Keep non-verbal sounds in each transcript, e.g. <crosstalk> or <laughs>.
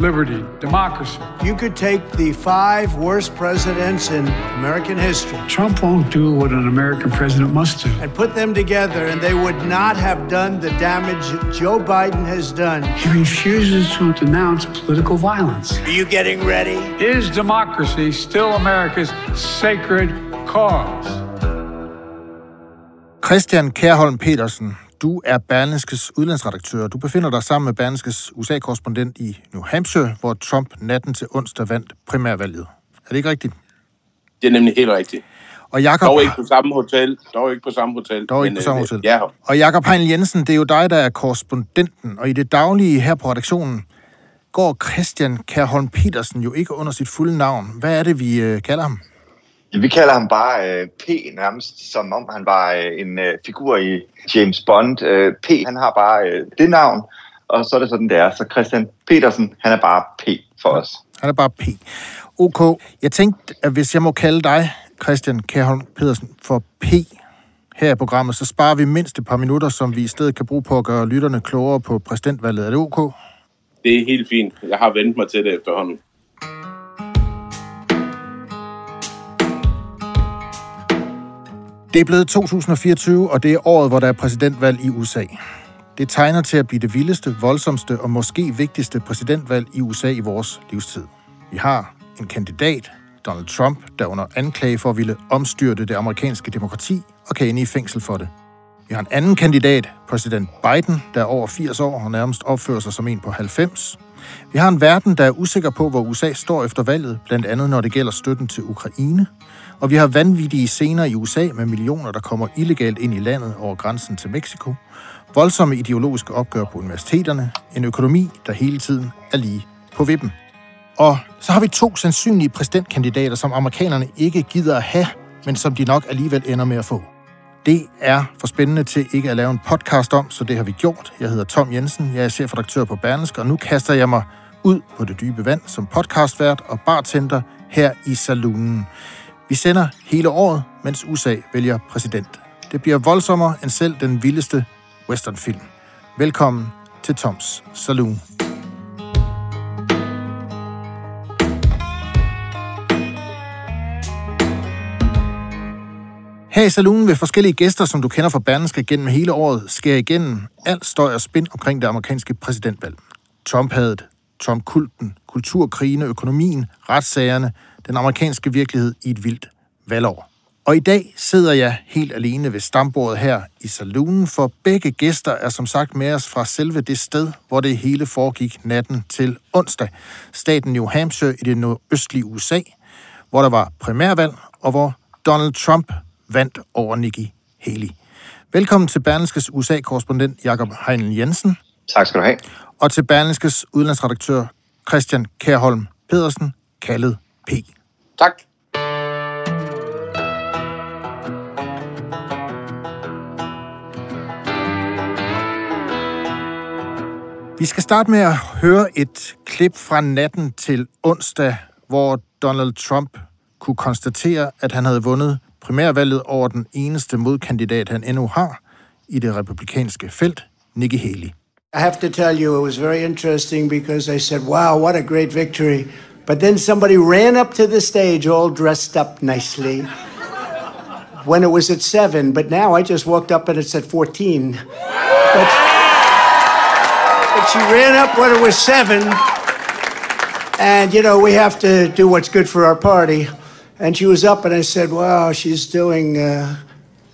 liberty, democracy. You could take the five worst presidents in American history Trump won't do what an American president must do. and put them together, and they would not have done the damage Joe Biden has done. He refuses to denounce political violence. Are you getting ready? Is democracy still America's sacred cause? Christian Kærholm Petersen, du er Berlingskes udlandsredaktør. Du befinder dig sammen med Berlingskes USA-korrespondent i New Hampshire, hvor Trump natten til onsdag vandt primærvalget. Er det ikke rigtigt? Det er nemlig helt rigtigt. Og Jakob, Dog ikke på samme hotel. Dog ikke på samme hotel. Dog ikke men, på samme øh, hotel. Ja, og Jakob Heinl Jensen, det er jo dig, der er korrespondenten, og i det daglige her på redaktionen går Christian Kærholm Petersen jo ikke under sit fulde navn. Hvad er det, vi øh, kalder ham? Vi kalder ham bare øh, P nærmest, som om han var øh, en øh, figur i James Bond. Øh, P, han har bare øh, det navn, og så er det sådan, det er. Så Christian Petersen, han er bare P for os. Han er bare P. OK. Jeg tænkte, at hvis jeg må kalde dig, Christian Kærholm Petersen, for P her i programmet, så sparer vi mindst et par minutter, som vi i stedet kan bruge på at gøre lytterne klogere på præsidentvalget. Er det OK? det er helt fint. Jeg har vendt mig til det efterhånden. Det er blevet 2024, og det er året, hvor der er præsidentvalg i USA. Det tegner til at blive det vildeste, voldsomste og måske vigtigste præsidentvalg i USA i vores livstid. Vi har en kandidat, Donald Trump, der under anklage for at ville omstyrte det amerikanske demokrati og kan ende i fængsel for det. Vi har en anden kandidat, præsident Biden, der er over 80 år og nærmest opfører sig som en på 90. Vi har en verden, der er usikker på, hvor USA står efter valget, blandt andet når det gælder støtten til Ukraine. Og vi har vanvittige scener i USA med millioner, der kommer illegalt ind i landet over grænsen til Mexico. Voldsomme ideologiske opgør på universiteterne. En økonomi, der hele tiden er lige på vippen. Og så har vi to sandsynlige præsidentkandidater, som amerikanerne ikke gider at have, men som de nok alligevel ender med at få. Det er for spændende til ikke at lave en podcast om, så det har vi gjort. Jeg hedder Tom Jensen, jeg er chefredaktør på Berlingske, og nu kaster jeg mig ud på det dybe vand som podcastvært og bartender her i saloonen. Vi sender hele året, mens USA vælger præsident. Det bliver voldsommere end selv den vildeste westernfilm. Velkommen til Toms Saloon. I saloonen vil forskellige gæster, som du kender fra Berlingske gennem hele året, skære igennem alt støj og spænd omkring det amerikanske præsidentvalg. Trump-hadet, Trump-kulten, kulturkrigene, økonomien, retssagerne, den amerikanske virkelighed i et vildt valgår. Og i dag sidder jeg helt alene ved stambordet her i saloonen, for begge gæster er som sagt med os fra selve det sted, hvor det hele foregik natten til onsdag. Staten New Hampshire i det nordøstlige USA, hvor der var primærvalg, og hvor Donald Trump vandt over Nikki Haley. Velkommen til Berlingskes USA-korrespondent Jakob Heinl Jensen, Tak skal du have. og til Berlingskes udlandsredaktør Christian Kærholm Pedersen, kaldet P. Tak. Vi skal starte med at høre et klip fra natten til onsdag, hvor Donald Trump kunne konstatere, at han havde vundet primærvalget over den eneste modkandidat, han endnu har i det republikanske felt, Nikki Haley. I have to tell you, it was very interesting because I said, wow, what a great victory. But then somebody ran up to the stage all dressed up nicely when it was at seven. But now I just walked up and it's at 14. But, but she ran up when it was seven. And, you know, we have to do what's good for our party. And she was up, and I said, wow, she's doing uh,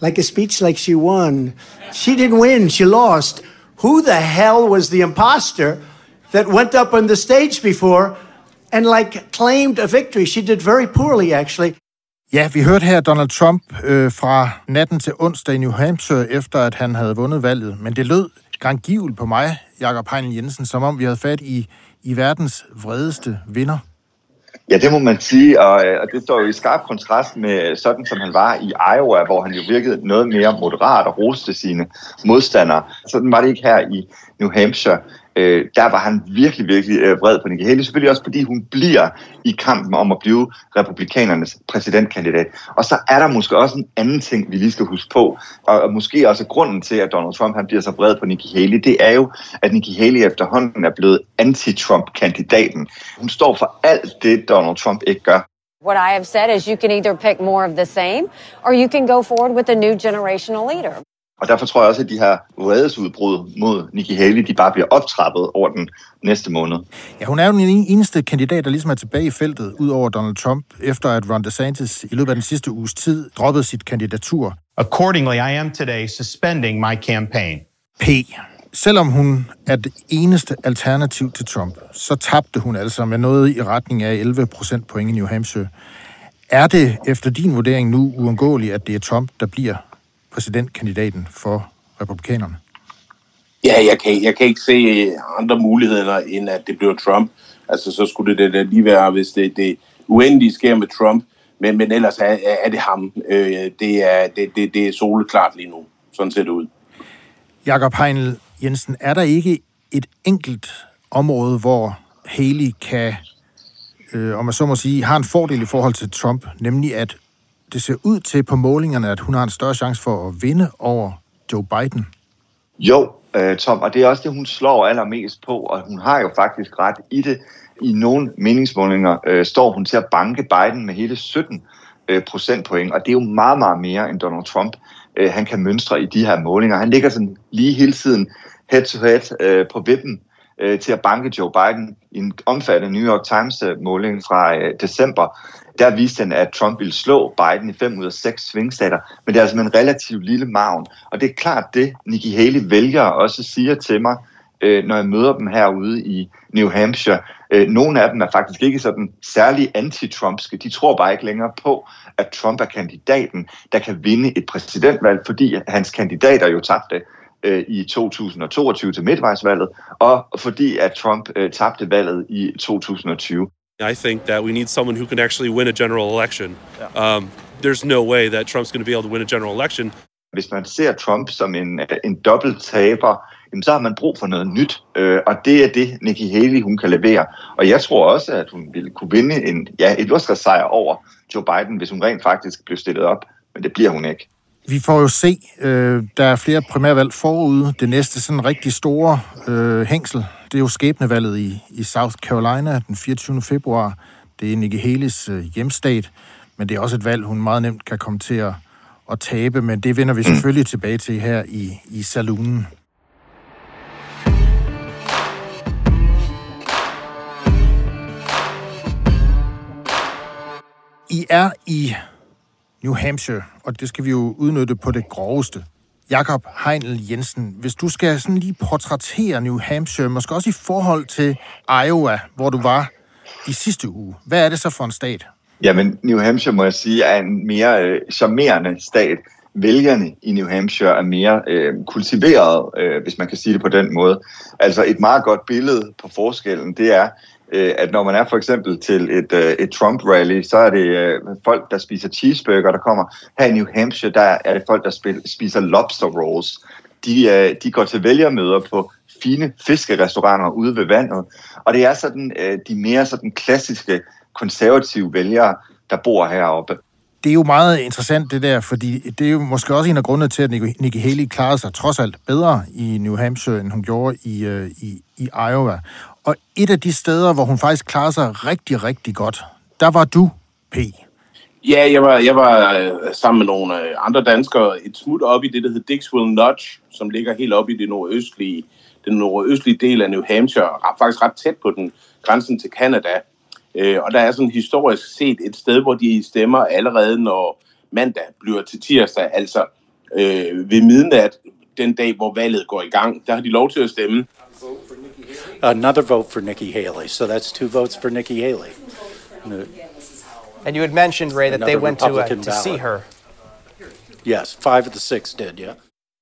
like a speech like she won. She didn't win, she lost. Who the hell was the imposter that went up on the stage before and like claimed a victory? She did very poorly, actually. Ja, vi hørte her Donald Trump øh, fra natten til onsdag i New Hampshire, efter at han havde vundet valget. Men det lød grangivelt på mig, Jakob Heinl Jensen, som om vi havde fat i, i verdens vredeste vinder. Ja, det må man sige, og, øh, og det står jo i skarp kontrast med sådan, som han var i Iowa, hvor han jo virkede noget mere moderat og roste sine modstandere. Sådan var det ikke her i New Hampshire øh, der var han virkelig, virkelig øh, vred på Nikki Haley. Selvfølgelig også, fordi hun bliver i kampen om at blive republikanernes præsidentkandidat. Og så er der måske også en anden ting, vi lige skal huske på, og, og måske også grunden til, at Donald Trump han bliver så vred på Nikki Haley, det er jo, at Nikki Haley efterhånden er blevet anti-Trump-kandidaten. Hun står for alt det, Donald Trump ikke gør. What I have said is you can either pick more of the same, or you can go forward with a new generational leader. Og derfor tror jeg også, at de her vredesudbrud mod Nikki Haley, de bare bliver optrappet over den næste måned. Ja, hun er jo den eneste kandidat, der ligesom er tilbage i feltet, ud over Donald Trump, efter at Ron DeSantis i løbet af den sidste uges tid droppede sit kandidatur. Accordingly, I am today suspending my campaign. P. Selvom hun er det eneste alternativ til Trump, så tabte hun altså med noget i retning af 11 procent point i New Hampshire. Er det efter din vurdering nu uundgåeligt, at det er Trump, der bliver præsidentkandidaten for republikanerne? Ja, jeg kan, jeg kan ikke se andre muligheder, end at det bliver Trump. Altså, så skulle det da lige være, hvis det, det uendelige sker med Trump, men, men ellers er, er det ham. Øh, det, er, det, det, det er soleklart lige nu. Sådan ser det ud. Jakob Heinl Jensen, er der ikke et enkelt område, hvor Haley kan, øh, om man så må sige, har en fordel i forhold til Trump, nemlig at det ser ud til på målingerne, at hun har en større chance for at vinde over Joe Biden. Jo, øh, Tom, og det er også det, hun slår allermest på, og hun har jo faktisk ret i det. I nogle meningsmålinger øh, står hun til at banke Biden med hele 17 øh, procentpoint, og det er jo meget, meget mere end Donald Trump. Øh, han kan mønstre i de her målinger. Han ligger sådan lige hele tiden head-to-head øh, på vippen øh, til at banke Joe Biden i en omfattende New York Times-måling fra øh, december der viste den, at Trump ville slå Biden i fem ud af seks svingstater, men det er altså med en relativt lille maven. Og det er klart det, Nikki Haley vælger også siger til mig, øh, når jeg møder dem herude i New Hampshire. Øh, nogle af dem er faktisk ikke sådan særlig anti-Trumpske. De tror bare ikke længere på, at Trump er kandidaten, der kan vinde et præsidentvalg, fordi hans kandidater jo tabte øh, i 2022 til midtvejsvalget, og fordi at Trump øh, tabte valget i 2020. I think that we need someone who can actually win a general election. Um, there's no way that Trump's going to be able to win a general election. Hvis man ser Trump som en, en dobbelt taber, jamen, så har man brug for noget nyt, øh, og det er det, Nikki Haley hun kan levere. Og jeg tror også, at hun ville kunne vinde en, ja, et sejr over Joe Biden, hvis hun rent faktisk blev stillet op, men det bliver hun ikke. Vi får jo se, øh, der er flere primærvalg forude. Det næste sådan rigtig store øh, hængsel, det er jo skæbnevalget i, i South Carolina den 24. februar. Det er Nikki Haley's øh, hjemstat, men det er også et valg, hun meget nemt kan komme til at, at tabe, men det vender vi selvfølgelig tilbage til her i, i saloonen. I er i New Hampshire, og det skal vi jo udnytte på det groveste. Jakob Heinl Jensen, hvis du skal sådan lige portrættere New Hampshire, måske også i forhold til Iowa, hvor du var i sidste uge. Hvad er det så for en stat? Jamen, New Hampshire, må jeg sige, er en mere øh, charmerende stat. Vælgerne i New Hampshire er mere øh, kultiveret, øh, hvis man kan sige det på den måde. Altså et meget godt billede på forskellen, det er, Øh, at når man er for eksempel til et, øh, et Trump-rally, så er det øh, folk, der spiser cheeseburger, der kommer. Her i New Hampshire, der er det folk, der spiser lobster rolls. De, de går til vælgermøder på fine fiskerestauranter ude ved vandet. Og det er sådan de mere sådan klassiske konservative vælgere, der bor heroppe det er jo meget interessant det der, fordi det er jo måske også en af grundene til, at Nikki Haley klarede sig trods alt bedre i New Hampshire, end hun gjorde i, i, i Iowa. Og et af de steder, hvor hun faktisk klarede sig rigtig, rigtig godt, der var du, P. Ja, jeg var, jeg var øh, sammen med nogle øh, andre danskere et smut op i det, der hedder Dixwell Notch, som ligger helt op i det nordøstlige, den nordøstlige del af New Hampshire, faktisk ret tæt på den grænsen til Canada. Øh, og der er sådan historisk set et sted, hvor de stemmer allerede, når mandag bliver til tirsdag, altså øh, ved midnat, den dag, hvor valget går i gang. Der har de lov til at stemme. Another vote for Nikki Haley, so that's two votes for Nikki Haley. And you had mentioned, Ray, that they went to, uh, to see her. Yes, five of the six did, yeah.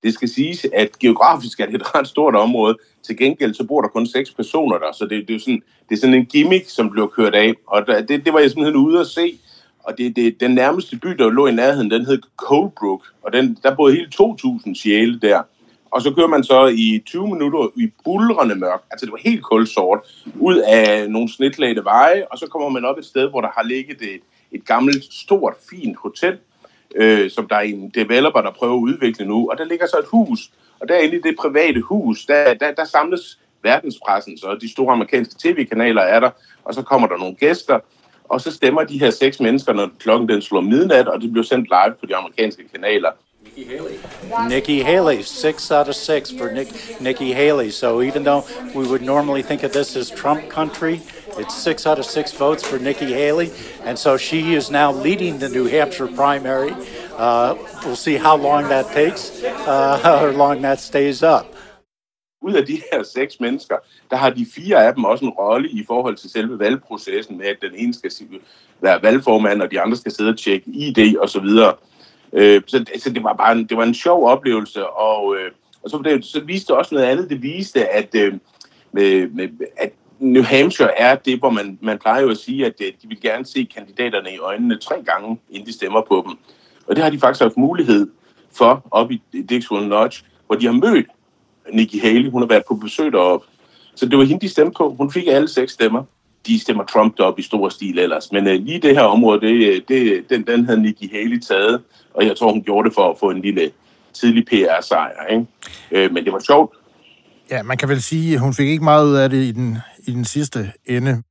Det skal siges, at geografisk er det et ret stort område. Til gengæld så bor der kun seks personer der, så det, det, er, sådan, det er sådan en gimmick, som blev kørt af. Og det, det var jeg simpelthen ude at se. Og det, det, den nærmeste by, der lå i nærheden, den hed Colebrook, og den, der boede hele 2.000 sjæle der. Og så kører man så i 20 minutter i bulrende mørk, altså det var helt kulsort, ud af nogle snitlagte veje, og så kommer man op et sted, hvor der har ligget et, et gammelt, stort, fint hotel, øh, som der er en developer, der prøver at udvikle nu, og der ligger så et hus, og derinde i det private hus, der, der, der samles verdenspressen, så de store amerikanske tv-kanaler er der, og så kommer der nogle gæster, og så stemmer de her seks mennesker, når klokken den slår midnat, og det bliver sendt live på de amerikanske kanaler. Nikki Haley. Nikki Haley, six out of six for Nick, Nikki Haley. So even though we would normally think of this as Trump country, it's six out of six votes for Nikki Haley. And so she is now leading the New Hampshire primary. Uh, we'll see how long that takes, uh, <laughs> how long that stays up. Ud af de her seks mennesker, der har de fire af dem også en rolle i forhold til selve valgprocessen med, at den ene skal være valgformand, og de andre skal sidde og tjekke ID og så videre. Øh, så, så det var bare en, det var en sjov oplevelse, og, øh, og så, det, så viste det også noget andet. Det viste, at, øh, med, med, at New Hampshire er det, hvor man, man plejer jo at sige, at øh, de vil gerne se kandidaterne i øjnene tre gange, inden de stemmer på dem. Og det har de faktisk haft mulighed for op i Dixon Lodge, hvor de har mødt Nikki Haley. Hun har været på besøg deroppe. Så det var hende, de stemte på. Hun fik alle seks stemmer. De stemmer Trump op i stor stil ellers. Men øh, lige det her område, det, øh, det, øh, den, den havde Nikki Haley taget. Og jeg tror, hun gjorde det for at få en lille tidlig PR-sejr. Ikke? Øh, men det var sjovt. Ja, man kan vel sige, at hun fik ikke meget ud af det i den, i den sidste ende.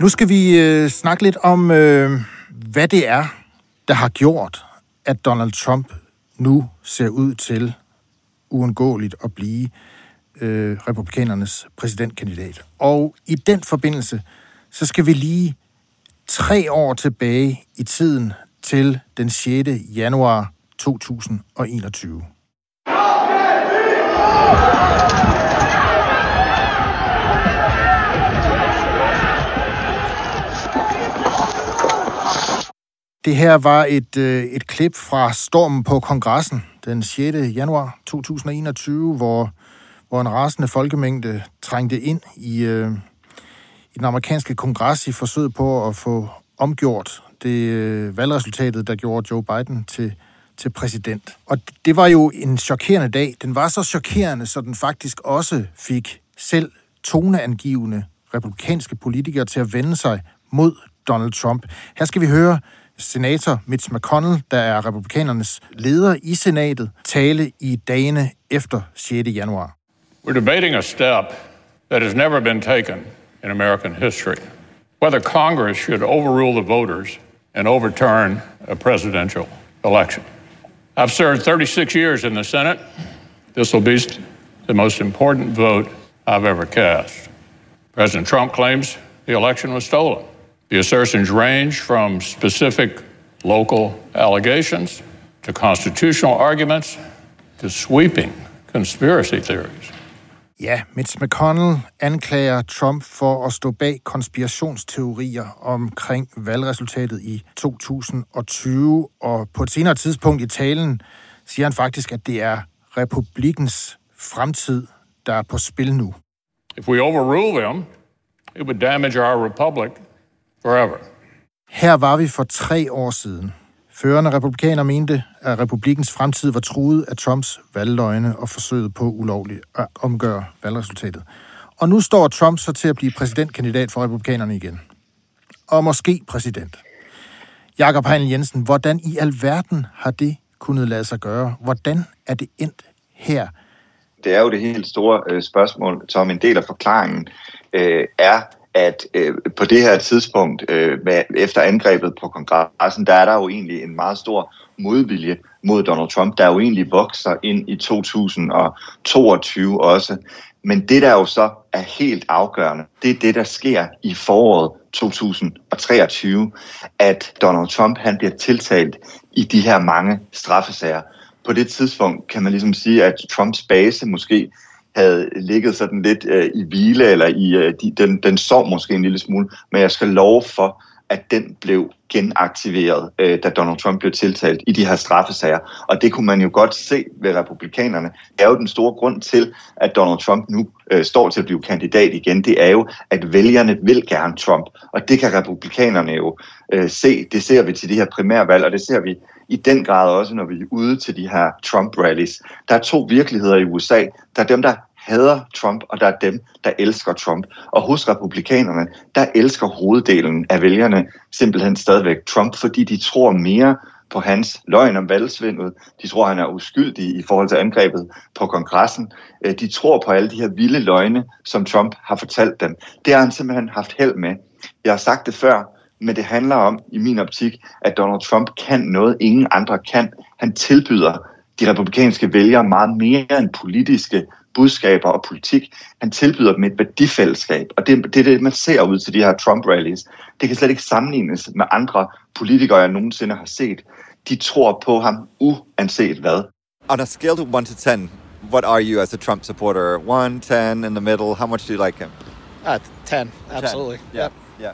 Nu skal vi øh, snakke lidt om, øh, hvad det er, der har gjort, at Donald Trump nu ser ud til uundgåeligt at blive øh, republikanernes præsidentkandidat. Og i den forbindelse, så skal vi lige tre år tilbage i tiden til den 6. januar 2021. Det her var et, øh, et klip fra stormen på kongressen den 6. januar 2021, hvor, hvor en rasende folkemængde trængte ind i, øh, i den amerikanske kongres i forsøg på at få omgjort det øh, valgresultatet, der gjorde Joe Biden til, til præsident. Og det var jo en chokerende dag. Den var så chokerende, så den faktisk også fik selv toneangivende republikanske politikere til at vende sig mod Donald Trump. Her skal vi høre senator Mitch McConnell, der er republikanernes leder i senatet, tale i dagene efter 6. januar. We're debating a step that has never been taken in American history. Whether Congress should overrule the voters and overturn a presidential election. I've served 36 years in the Senate. This will be the most important vote I've ever cast. President Trump claims the election was stolen. The assertions range from specific local allegations to constitutional arguments to sweeping conspiracy theories. Ja, Mitch McConnell anklager Trump for at stå bag konspirationsteorier omkring valgresultatet i 2020, og på et senere tidspunkt i talen siger han faktisk, at det er republikens fremtid, der er på spil nu. If we overrule them, it would damage our republic forever. Her var vi for tre år siden. Førende republikaner mente, at republikens fremtid var truet af Trumps valgløgne og forsøget på ulovligt at omgøre valgresultatet. Og nu står Trump så til at blive præsidentkandidat for republikanerne igen. Og måske præsident. Jakob Heinl Jensen, hvordan i alverden har det kunnet lade sig gøre? Hvordan er det endt her? Det er jo det helt store øh, spørgsmål, som en del af forklaringen øh, er, at øh, på det her tidspunkt, øh, med, efter angrebet på kongressen, der er der jo egentlig en meget stor modvilje mod Donald Trump, der jo egentlig vokser ind i 2022 også. Men det, der jo så er helt afgørende, det er det, der sker i foråret 2023, at Donald Trump han bliver tiltalt i de her mange straffesager. På det tidspunkt kan man ligesom sige, at Trumps base måske havde ligget sådan lidt øh, i hvile, eller i øh, de, den, den sov måske en lille smule, men jeg skal love for, at den blev genaktiveret, øh, da Donald Trump blev tiltalt i de her straffesager. Og det kunne man jo godt se ved republikanerne. Det er jo den store grund til, at Donald Trump nu øh, står til at blive kandidat igen. Det er jo, at vælgerne vil gerne Trump. Og det kan republikanerne jo øh, se. Det ser vi til de her primærvalg, og det ser vi i den grad også, når vi er ude til de her Trump-rallies. Der er to virkeligheder i USA. Der er dem, der hader Trump, og der er dem, der elsker Trump. Og hos republikanerne, der elsker hoveddelen af vælgerne simpelthen stadigvæk Trump, fordi de tror mere på hans løgn om valgsvindet. De tror, han er uskyldig i forhold til angrebet på kongressen. Øh, de tror på alle de her vilde løgne, som Trump har fortalt dem. Det har han simpelthen haft held med. Jeg har sagt det før, men det handler om, i min optik, at Donald Trump kan noget, ingen andre kan. Han tilbyder de republikanske vælgere meget mere end politiske budskaber og politik. Han tilbyder dem et værdifællesskab, og det, det er det, man ser ud til de her Trump-rallies. Det kan slet ikke sammenlignes med andre politikere, jeg nogensinde har set. De tror på ham uanset hvad. On a scale to 1 to 10, what are you as a Trump supporter? 1, 10, in the middle? How much do you like him? Uh, 10, absolutely. 10. Yeah, yep. yeah.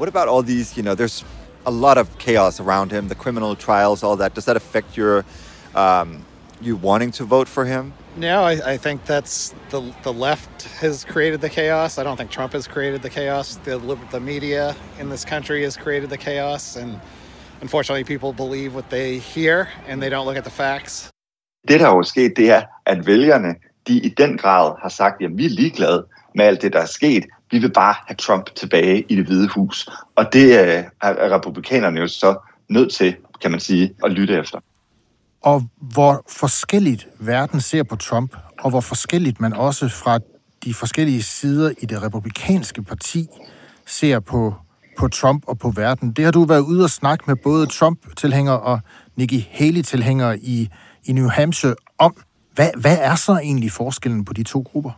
What about all these, you know, there's a lot of chaos around him, the criminal trials, all that. Does that affect your, um, you wanting to vote for him? No, I, I, think that's the the left has created the chaos. I don't think Trump has created the chaos. The the media in this country has created the chaos, and unfortunately, people believe what they hear and they don't look at the facts. Det, der er sket, det er, at vælgerne, de i den grad har sagt, at vi er ligeglade med alt det, der er sket. Vi vil bare have Trump tilbage i det hvide hus. Og det øh, er republikanerne jo så nødt til, kan man sige, at lytte efter og hvor forskelligt verden ser på Trump, og hvor forskelligt man også fra de forskellige sider i det republikanske parti ser på, på Trump og på verden. Det har du været ude og snakke med både Trump-tilhængere og Nikki Haley-tilhængere i, i New Hampshire om. Hvad, hvad er så egentlig forskellen på de to grupper?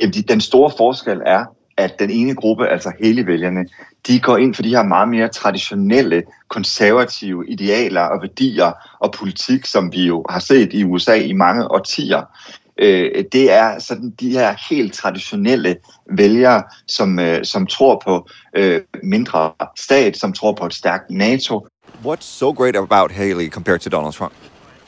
Jamen, den store forskel er, at den ene gruppe, altså hele vælgerne, de går ind for de her meget mere traditionelle, konservative idealer og værdier og politik, som vi jo har set i USA i mange årtier. Øh, det er sådan de her helt traditionelle vælgere, som, øh, som tror på øh, mindre stat, som tror på et stærkt NATO. What's so great about Haley compared to Donald Trump?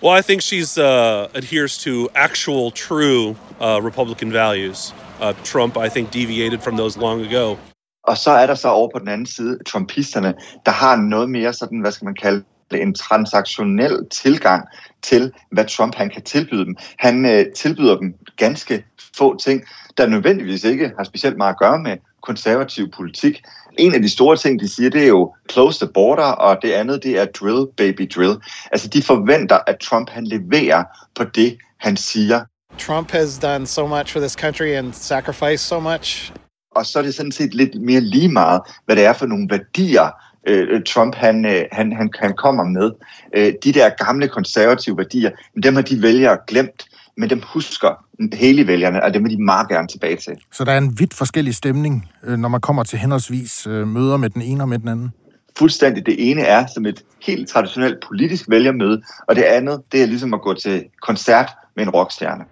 Well, I think she's uh, adheres to actual, true uh, Republican values. Uh, Trump, I think, deviated from those long ago. Og så er der så over på den anden side trumpisterne, der har noget mere sådan, hvad skal man kalde det, en transaktionel tilgang til, hvad Trump han kan tilbyde dem. Han øh, tilbyder dem ganske få ting, der nødvendigvis ikke har specielt meget at gøre med konservativ politik. En af de store ting, de siger, det er jo close the border, og det andet, det er drill, baby drill. Altså, de forventer, at Trump han leverer på det, han siger. Trump has done so much for this country and sacrificed so much. Og så er det sådan set lidt mere lige meget, hvad det er for nogle værdier, øh, Trump han, øh, han, han, han kommer med. Øh, de der gamle konservative værdier, dem har de vælgere glemt, men dem husker hele vælgerne, og dem vil de meget gerne tilbage til. Så der er en vidt forskellig stemning, øh, når man kommer til henholdsvis øh, møder med den ene og med den anden? Fuldstændig. Det ene er som et helt traditionelt politisk vælgermøde, og det andet, det er ligesom at gå til koncert med en rockstjerne.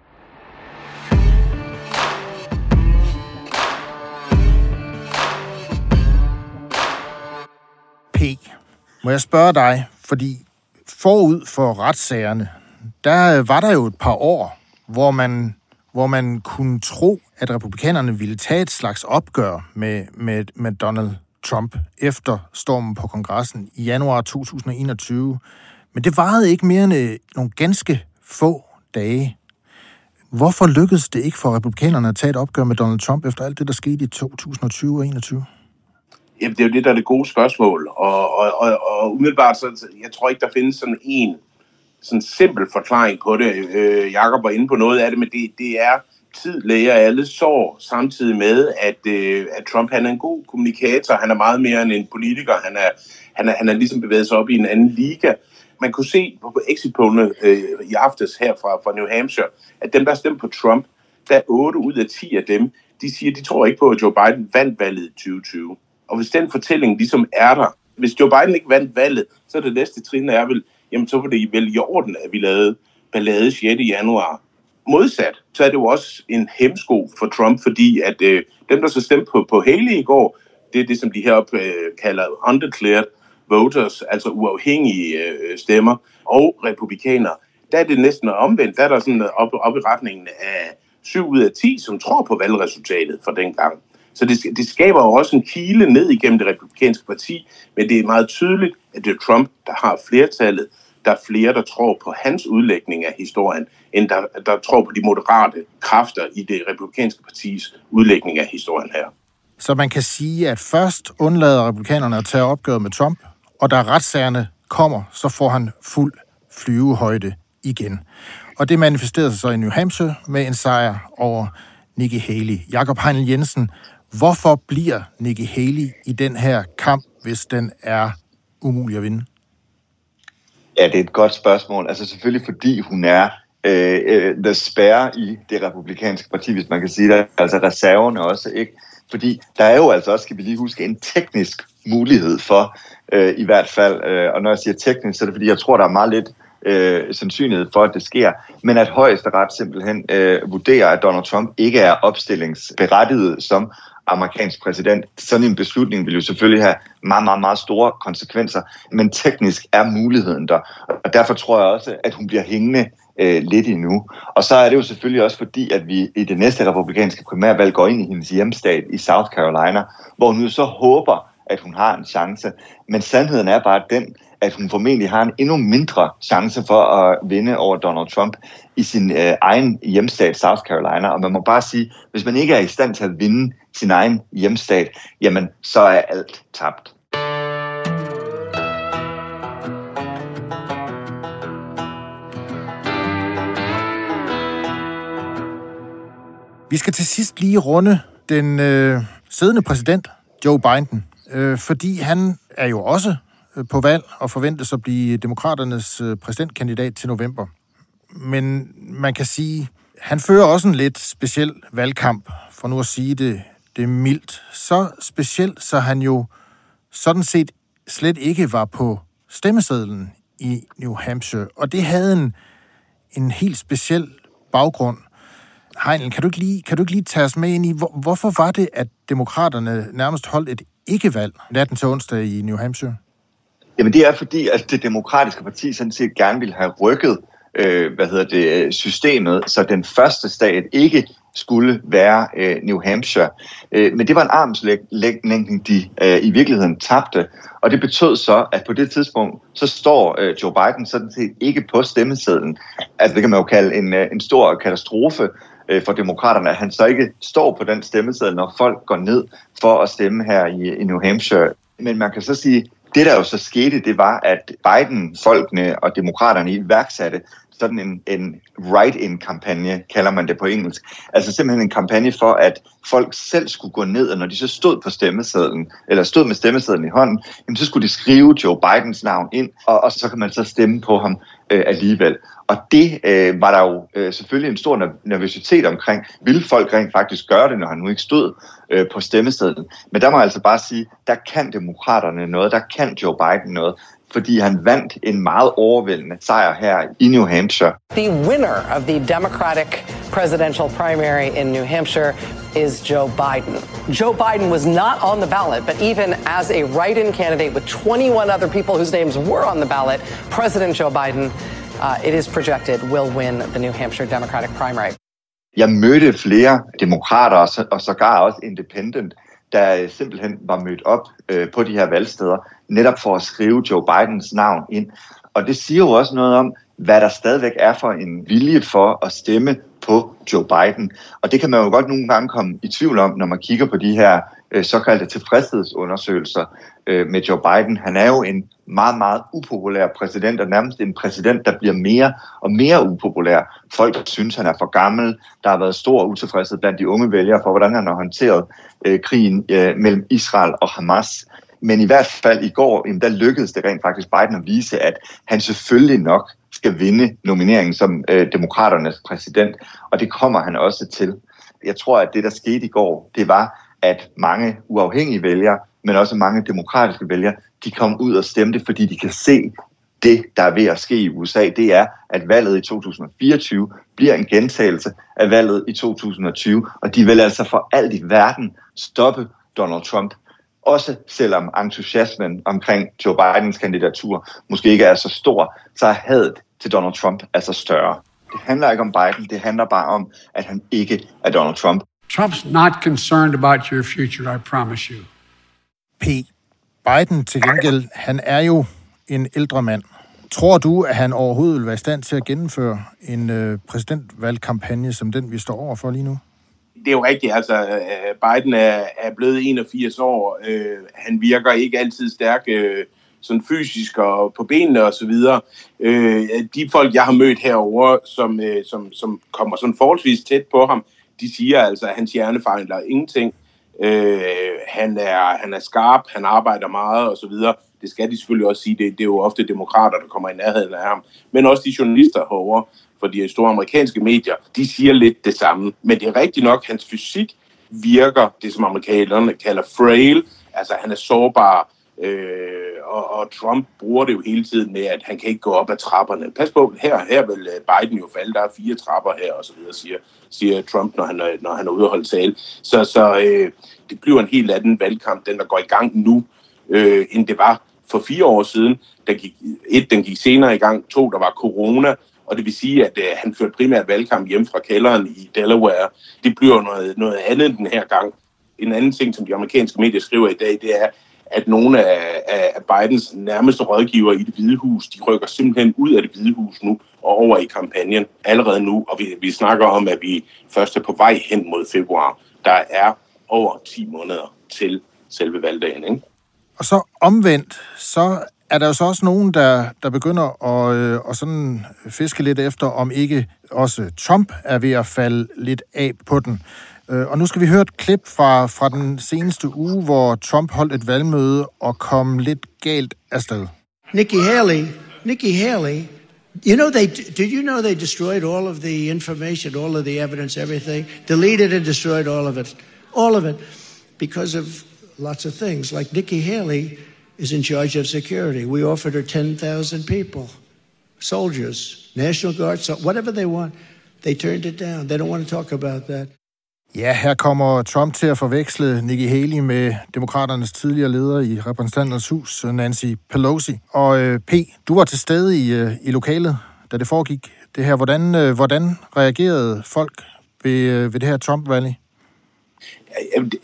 Må jeg spørge dig, fordi forud for retssagerne, der var der jo et par år, hvor man, hvor man kunne tro, at republikanerne ville tage et slags opgør med, med, med Donald Trump efter stormen på kongressen i januar 2021. Men det varede ikke mere end øh, nogle ganske få dage. Hvorfor lykkedes det ikke for republikanerne at tage et opgør med Donald Trump efter alt det, der skete i 2020 og 2021? Jamen, det er jo det, der er det gode spørgsmål. Og, og, og, og umiddelbart, så jeg tror ikke, der findes sådan en sådan simpel forklaring på det. Øh, Jakob var inde på noget af det, men det, det er tid læger alle sår, samtidig med, at, øh, at Trump han er en god kommunikator. Han er meget mere end en politiker. Han er, han er, han er ligesom bevæget sig op i en anden liga. Man kunne se på exit øh, i aftes her fra, fra New Hampshire, at dem, der stemte på Trump, der er 8 ud af 10 af dem, de siger, de tror ikke på, at Joe Biden vandt valget i 2020. Og hvis den fortælling ligesom er der, hvis Joe Biden ikke vandt valget, så er det næste trin er vel, jamen så var det vel i orden, at vi lavede ballade 6. januar modsat, så er det jo også en hemsko for Trump, fordi at øh, dem, der så stemte på, på Haley i går, det er det, som de heroppe øh, kalder undeclared voters, altså uafhængige øh, stemmer, og republikanere. Der er det næsten omvendt. Der er der sådan op, op i retningen af 7 ud af 10, som tror på valgresultatet for den gang. Så det, det skaber jo også en kile ned igennem det republikanske parti, men det er meget tydeligt, at det er Trump, der har flertallet. Der er flere, der tror på hans udlægning af historien, end der, der tror på de moderate kræfter i det republikanske partis udlægning af historien her. Så man kan sige, at først undlader republikanerne at tage opgøret med Trump, og da retssagerne kommer, så får han fuld flyvehøjde igen. Og det manifesterede sig så i New Hampshire med en sejr over Nikki Haley. Jakob Heinl Jensen, hvorfor bliver Nikki Haley i den her kamp, hvis den er umulig at vinde? Ja, det er et godt spørgsmål. Altså selvfølgelig fordi hun er øh, øh, the spare i det republikanske parti, hvis man kan sige det. Altså reserverne også, ikke? Fordi der er jo altså også, skal vi lige huske, en teknisk mulighed for, øh, i hvert fald, øh, og når jeg siger teknisk, så er det fordi, jeg tror, der er meget lidt øh, sandsynlighed for, at det sker, men at højesteret simpelthen øh, vurderer, at Donald Trump ikke er opstillingsberettiget som amerikansk præsident. Sådan en beslutning vil jo selvfølgelig have meget, meget, meget store konsekvenser, men teknisk er muligheden der, og derfor tror jeg også, at hun bliver hængende øh, lidt endnu. Og så er det jo selvfølgelig også fordi, at vi i det næste republikanske primærvalg går ind i hendes hjemstat i South Carolina, hvor hun jo så håber, at hun har en chance. Men sandheden er bare den, at hun formentlig har en endnu mindre chance for at vinde over Donald Trump i sin øh, egen hjemstat, South Carolina. Og man må bare sige, hvis man ikke er i stand til at vinde sin egen hjemstat, jamen så er alt tabt. Vi skal til sidst lige runde den øh, siddende præsident, Joe Biden, øh, fordi han er jo også øh, på valg og forventes at blive demokraternes øh, præsidentkandidat til november. Men man kan sige, han fører også en lidt speciel valgkamp, for nu at sige det, det er mildt. Så specielt, så han jo sådan set slet ikke var på stemmesedlen i New Hampshire. Og det havde en, en helt speciel baggrund. Heinlein, kan du, ikke lige, kan du ikke lige tage os med ind i, hvor, hvorfor var det, at demokraterne nærmest holdt et ikke-valg natten til onsdag i New Hampshire? Jamen det er fordi, at det demokratiske parti sådan set gerne vil have rykket øh, hvad hedder det, systemet, så den første stat ikke skulle være øh, New Hampshire. Øh, men det var en armslægning, de øh, i virkeligheden tabte, og det betød så, at på det tidspunkt, så står øh, Joe Biden sådan set ikke på stemmesedlen. Altså det kan man jo kalde en, øh, en stor katastrofe øh, for demokraterne, at han så ikke står på den stemmeseddel, når folk går ned for at stemme her i, i New Hampshire. Men man kan så sige, det der jo så skete, det var, at Biden-folkene og demokraterne iværksatte sådan en, en write-in-kampagne, kalder man det på engelsk. Altså simpelthen en kampagne for, at folk selv skulle gå ned, og når de så stod på stemmesedlen, eller stod med stemmesedlen i hånden, jamen så skulle de skrive Joe Bidens navn ind, og, og så kan man så stemme på ham øh, alligevel. Og det øh, var der jo øh, selvfølgelig en stor nervøsitet omkring. Vil folk rent faktisk gøre det, når han nu ikke stod øh, på stemmesedlen? Men der må jeg altså bare sige, der kan demokraterne noget, der kan Joe Biden noget fordi han vandt en meget overvældende sejr her i New Hampshire. The winner of the Democratic presidential primary in New Hampshire is Joe Biden. Joe Biden was not on the ballot, but even as a write-in candidate with 21 other people whose names were on the ballot, President Joe Biden, uh, it is projected, will win the New Hampshire Democratic primary. Jeg mødte flere demokrater og sågar også independent, der simpelthen var mødt op øh, på de her valgsteder, netop for at skrive Joe Bidens navn ind. Og det siger jo også noget om, hvad der stadigvæk er for en vilje for at stemme på Joe Biden. Og det kan man jo godt nogle gange komme i tvivl om, når man kigger på de her øh, såkaldte tilfredshedsundersøgelser øh, med Joe Biden. Han er jo en meget, meget upopulær præsident, og nærmest en præsident, der bliver mere og mere upopulær. Folk synes, han er for gammel. Der har været stor utilfredshed blandt de unge vælgere for, hvordan han har håndteret øh, krigen øh, mellem Israel og Hamas. Men i hvert fald i går, jamen, der lykkedes det rent faktisk Biden at vise, at han selvfølgelig nok skal vinde nomineringen som øh, demokraternes præsident, og det kommer han også til. Jeg tror, at det, der skete i går, det var, at mange uafhængige vælgere, men også mange demokratiske vælgere, de kom ud og stemte, fordi de kan se det, der er ved at ske i USA, det er, at valget i 2024 bliver en gentagelse af valget i 2020, og de vil altså for alt i verden stoppe Donald Trump. Også selvom entusiasmen omkring Joe Bidens kandidatur måske ikke er så stor, så er hadet til Donald Trump altså større. Det handler ikke om Biden, det handler bare om, at han ikke er Donald Trump. Trump's not concerned about your future, I promise you. P. Biden til gengæld, han er jo en ældre mand. Tror du, at han overhovedet vil være i stand til at gennemføre en øh, præsidentvalgkampagne som den, vi står over for lige nu? Det er jo rigtigt, altså øh, Biden er, er blevet 81 år. Øh, han virker ikke altid stærk øh, sådan fysisk og på benene og så videre. Øh, de folk, jeg har mødt herover, som, øh, som, som kommer sådan forholdsvis tæt på ham, de siger altså, at hans hjerne fejler ingenting. Øh, han, er, han er skarp, han arbejder meget og så videre. Det skal de selvfølgelig også sige. Det, det er jo ofte demokrater, der kommer i nærheden af ham. Men også de journalister herovre for de store amerikanske medier, de siger lidt det samme. Men det er rigtigt nok, hans fysik virker, det som amerikanerne kalder frail. Altså han er sårbar, Øh, og, og Trump bruger det jo hele tiden med, at han kan ikke gå op ad trapperne. Pas på, her, her vil øh, Biden jo falde, der er fire trapper her, og så videre, siger, siger Trump, når han, øh, når han er ude og holde tale. Så, så øh, det bliver en helt anden valgkamp, den der går i gang nu, øh, end det var for fire år siden. Den gik, et, den gik senere i gang, to, der var corona, og det vil sige, at øh, han førte primært valgkamp hjem fra kælderen i Delaware. Det bliver noget, noget andet den her gang. En anden ting, som de amerikanske medier skriver i dag, det er, at nogle af, af Bidens nærmeste rådgiver i det hvide hus, de rykker simpelthen ud af det hvide hus nu og over i kampagnen allerede nu. Og vi, vi snakker om, at vi først er på vej hen mod februar. Der er over 10 måneder til selve valgdagen. Ikke? Og så omvendt, så er der jo så også nogen, der, der begynder at, øh, at sådan fiske lidt efter, om ikke også Trump er ved at falde lidt af på den. Øh, og nu skal vi høre et klip fra, fra den seneste uge, hvor Trump holdt et valgmøde og kom lidt galt afsted. Nikki Haley, Nikki Haley, you know they did you know they destroyed all of the information, all of the evidence, everything, deleted and destroyed all of it, all of it, because of lots of things. Like Nikki Haley is in charge of security. We offered her ten thousand people, soldiers, National Guard, so whatever they want. They turned it down. They don't want to talk about that. Ja, her kommer Trump til at forveksle Nikki Haley med demokraternes tidligere leder i repræsentanternes hus, Nancy Pelosi. Og øh, P, du var til stede i, øh, i lokalet, da det foregik. Det her, hvordan, øh, hvordan reagerede folk ved, øh, ved det her Trump-rally?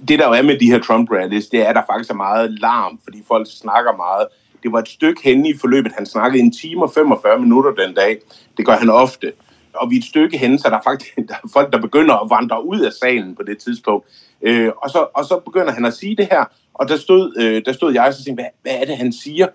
Det, der jo er med de her Trump-rallies, det er, at der faktisk er meget larm, fordi folk snakker meget. Det var et stykke henne i forløbet. Han snakkede en time og 45 minutter den dag. Det gør han ofte og vi er et stykke hen, så der er faktisk <laughs> der er folk, der begynder at vandre ud af salen på det tidspunkt. Øh, og, så, og så begynder han at sige det her, og der stod, øh, der stod jeg og tænkte, hvad, hvad er det, han siger?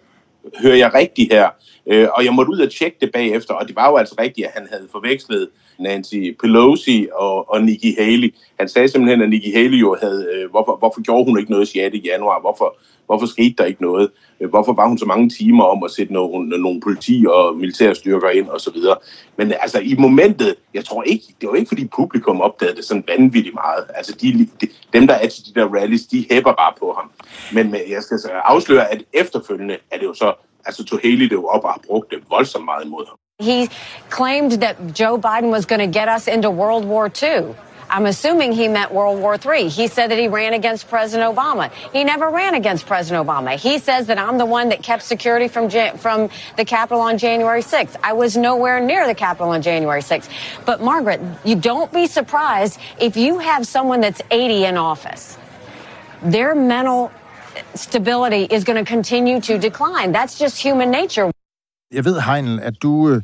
Hører jeg rigtigt her? Øh, og jeg måtte ud og tjekke det bagefter, og det var jo altså rigtigt, at han havde forvekslet Nancy Pelosi og, og Nikki Haley. Han sagde simpelthen, at Nikki Haley jo havde, øh, hvorfor, hvorfor gjorde hun ikke noget 6. januar? Hvorfor, hvorfor skete der ikke noget? Øh, hvorfor var hun så mange timer om at sætte nogle, nogle politi og militærstyrker ind og så videre? Men altså i momentet, jeg tror ikke, det var ikke fordi publikum opdagede det sådan vanvittigt meget. Altså de, de, dem, der er til de der rallies, de hæpper bare på ham. Men, men jeg skal så afsløre, at efterfølgende er det jo så, altså tog det er jo op og det er voldsomt meget imod ham. He claimed that Joe Biden was going to get us into World War II. I'm assuming he meant World War III. He said that he ran against President Obama. He never ran against President Obama. He says that I'm the one that kept security from from the Capitol on January 6th. I was nowhere near the Capitol on January 6th. But Margaret, you don't be surprised if you have someone that's 80 in office. Their mental stability is going to continue to decline. That's just human nature. Jeg ved, Heinl, at du, øh,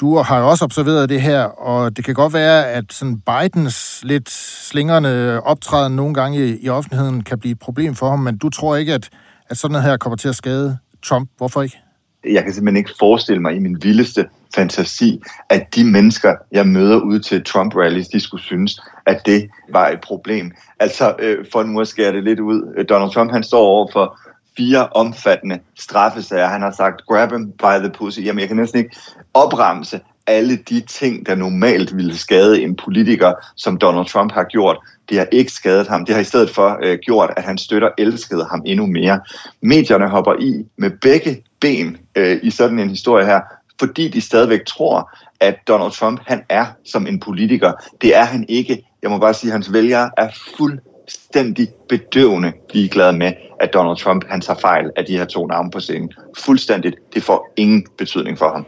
du har også observeret det her, og det kan godt være, at sådan Bidens lidt slingrende optræden nogle gange i, i offentligheden kan blive et problem for ham, men du tror ikke, at, at sådan noget her kommer til at skade Trump. Hvorfor ikke? Jeg kan simpelthen ikke forestille mig i min vildeste fantasi, at de mennesker, jeg møder ude til Trump-rallies, de skulle synes, at det var et problem. Altså, øh, for nu at skære det lidt ud. Øh, Donald Trump, han står over for fire omfattende straffesager. Han har sagt, grab him by the pussy. Jamen, jeg kan næsten ikke opremse alle de ting, der normalt ville skade en politiker, som Donald Trump har gjort. Det har ikke skadet ham. Det har i stedet for øh, gjort, at han støtter elskede ham endnu mere. Medierne hopper i med begge ben øh, i sådan en historie her, fordi de stadigvæk tror, at Donald Trump, han er som en politiker. Det er han ikke. Jeg må bare sige, at hans vælgere er fuldstændig bedøvende ligeglade med, at Donald Trump han tager fejl af de her to navne på scenen. Fuldstændigt. Det får ingen betydning for ham.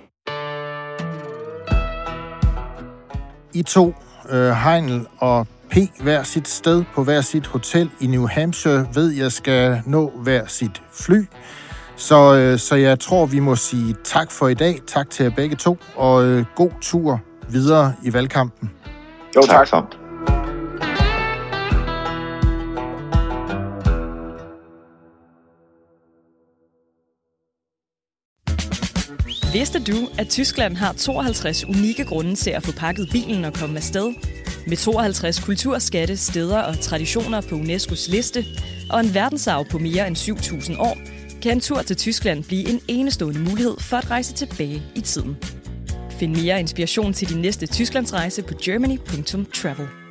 I to, øh, Heinl og P, hver sit sted på hver sit hotel i New Hampshire, ved jeg skal nå hver sit fly. Så, øh, så jeg tror, vi må sige tak for i dag. Tak til jer begge to, og øh, god tur videre i valgkampen. Jo, tak. tak. Vidste du, at Tyskland har 52 unikke grunde til at få pakket bilen og komme afsted? Med 52 kulturskatte, steder og traditioner på UNESCO's liste, og en verdensarv på mere end 7.000 år, kan en tur til Tyskland blive en enestående mulighed for at rejse tilbage i tiden. Find mere inspiration til din næste Tysklandsrejse på germany.travel.